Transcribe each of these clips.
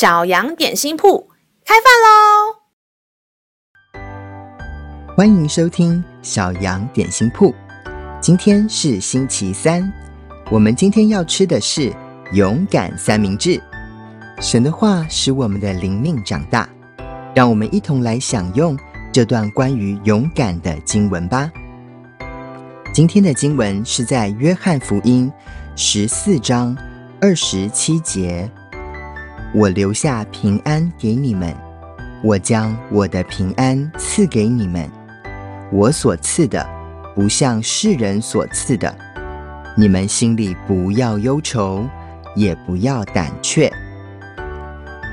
小羊点心铺开饭喽！欢迎收听小羊点心铺。今天是星期三，我们今天要吃的是勇敢三明治。神的话使我们的灵命长大，让我们一同来享用这段关于勇敢的经文吧。今天的经文是在约翰福音十四章二十七节。我留下平安给你们，我将我的平安赐给你们。我所赐的，不像世人所赐的。你们心里不要忧愁，也不要胆怯。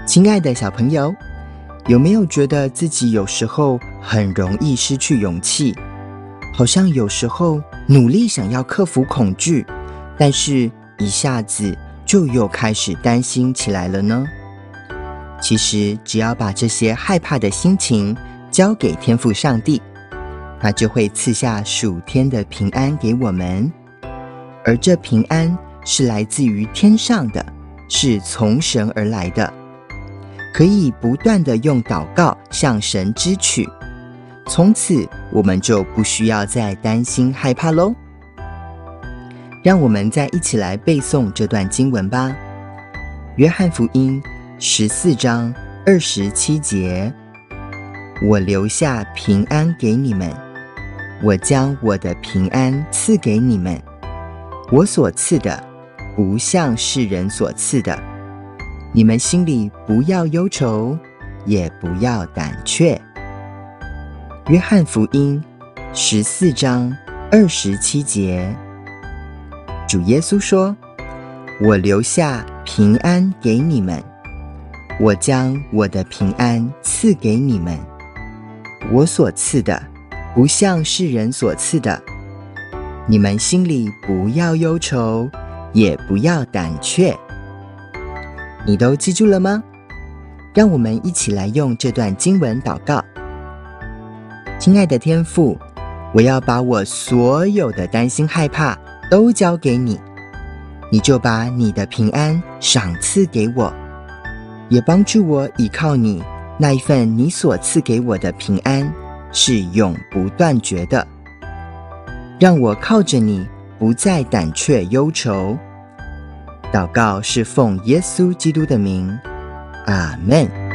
亲爱的小朋友，有没有觉得自己有时候很容易失去勇气？好像有时候努力想要克服恐惧，但是一下子，就又开始担心起来了呢。其实，只要把这些害怕的心情交给天父上帝，他就会赐下属天的平安给我们。而这平安是来自于天上的，是从神而来的，可以不断地用祷告向神支取。从此，我们就不需要再担心害怕喽。让我们再一起来背诵这段经文吧，《约翰福音》十四章二十七节：“我留下平安给你们，我将我的平安赐给你们。我所赐的，不像世人所赐的。你们心里不要忧愁，也不要胆怯。”《约翰福音》十四章二十七节。主耶稣说：“我留下平安给你们，我将我的平安赐给你们。我所赐的，不像世人所赐的。你们心里不要忧愁，也不要胆怯。你都记住了吗？让我们一起来用这段经文祷告。亲爱的天父，我要把我所有的担心害怕。”都交给你，你就把你的平安赏赐给我，也帮助我依靠你那一份你所赐给我的平安，是永不断绝的。让我靠着你，不再胆怯忧愁。祷告是奉耶稣基督的名，阿门。